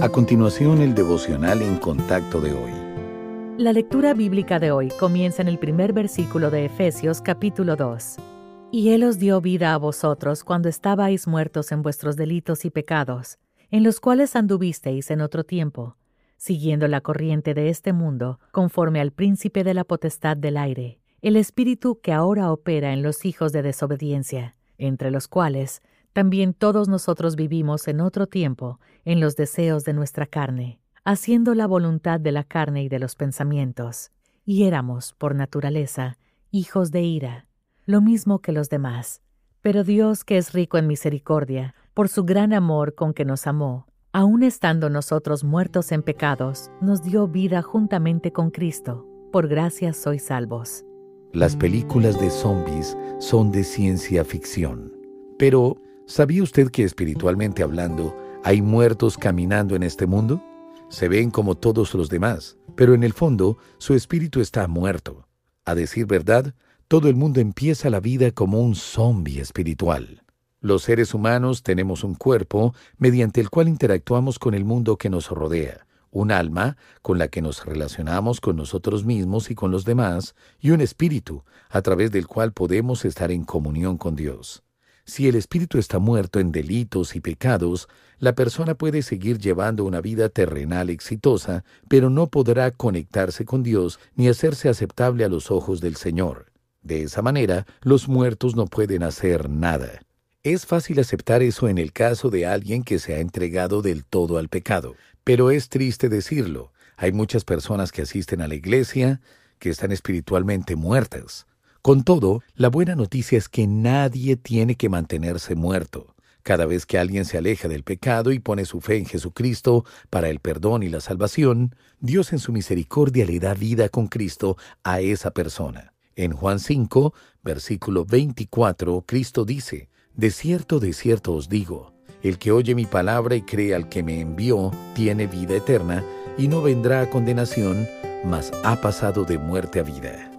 A continuación, el devocional en contacto de hoy. La lectura bíblica de hoy comienza en el primer versículo de Efesios capítulo 2. Y Él os dio vida a vosotros cuando estabais muertos en vuestros delitos y pecados, en los cuales anduvisteis en otro tiempo, siguiendo la corriente de este mundo, conforme al príncipe de la potestad del aire, el espíritu que ahora opera en los hijos de desobediencia, entre los cuales también todos nosotros vivimos en otro tiempo en los deseos de nuestra carne, haciendo la voluntad de la carne y de los pensamientos, y éramos, por naturaleza, hijos de ira, lo mismo que los demás. Pero Dios, que es rico en misericordia, por su gran amor con que nos amó, aun estando nosotros muertos en pecados, nos dio vida juntamente con Cristo. Por gracia sois salvos. Las películas de zombies son de ciencia ficción, pero ¿Sabía usted que espiritualmente hablando hay muertos caminando en este mundo? Se ven como todos los demás, pero en el fondo su espíritu está muerto. A decir verdad, todo el mundo empieza la vida como un zombie espiritual. Los seres humanos tenemos un cuerpo mediante el cual interactuamos con el mundo que nos rodea, un alma con la que nos relacionamos con nosotros mismos y con los demás, y un espíritu a través del cual podemos estar en comunión con Dios. Si el espíritu está muerto en delitos y pecados, la persona puede seguir llevando una vida terrenal exitosa, pero no podrá conectarse con Dios ni hacerse aceptable a los ojos del Señor. De esa manera, los muertos no pueden hacer nada. Es fácil aceptar eso en el caso de alguien que se ha entregado del todo al pecado, pero es triste decirlo. Hay muchas personas que asisten a la iglesia que están espiritualmente muertas. Con todo, la buena noticia es que nadie tiene que mantenerse muerto. Cada vez que alguien se aleja del pecado y pone su fe en Jesucristo para el perdón y la salvación, Dios en su misericordia le da vida con Cristo a esa persona. En Juan 5, versículo 24, Cristo dice, De cierto, de cierto os digo, el que oye mi palabra y cree al que me envió, tiene vida eterna, y no vendrá a condenación, mas ha pasado de muerte a vida.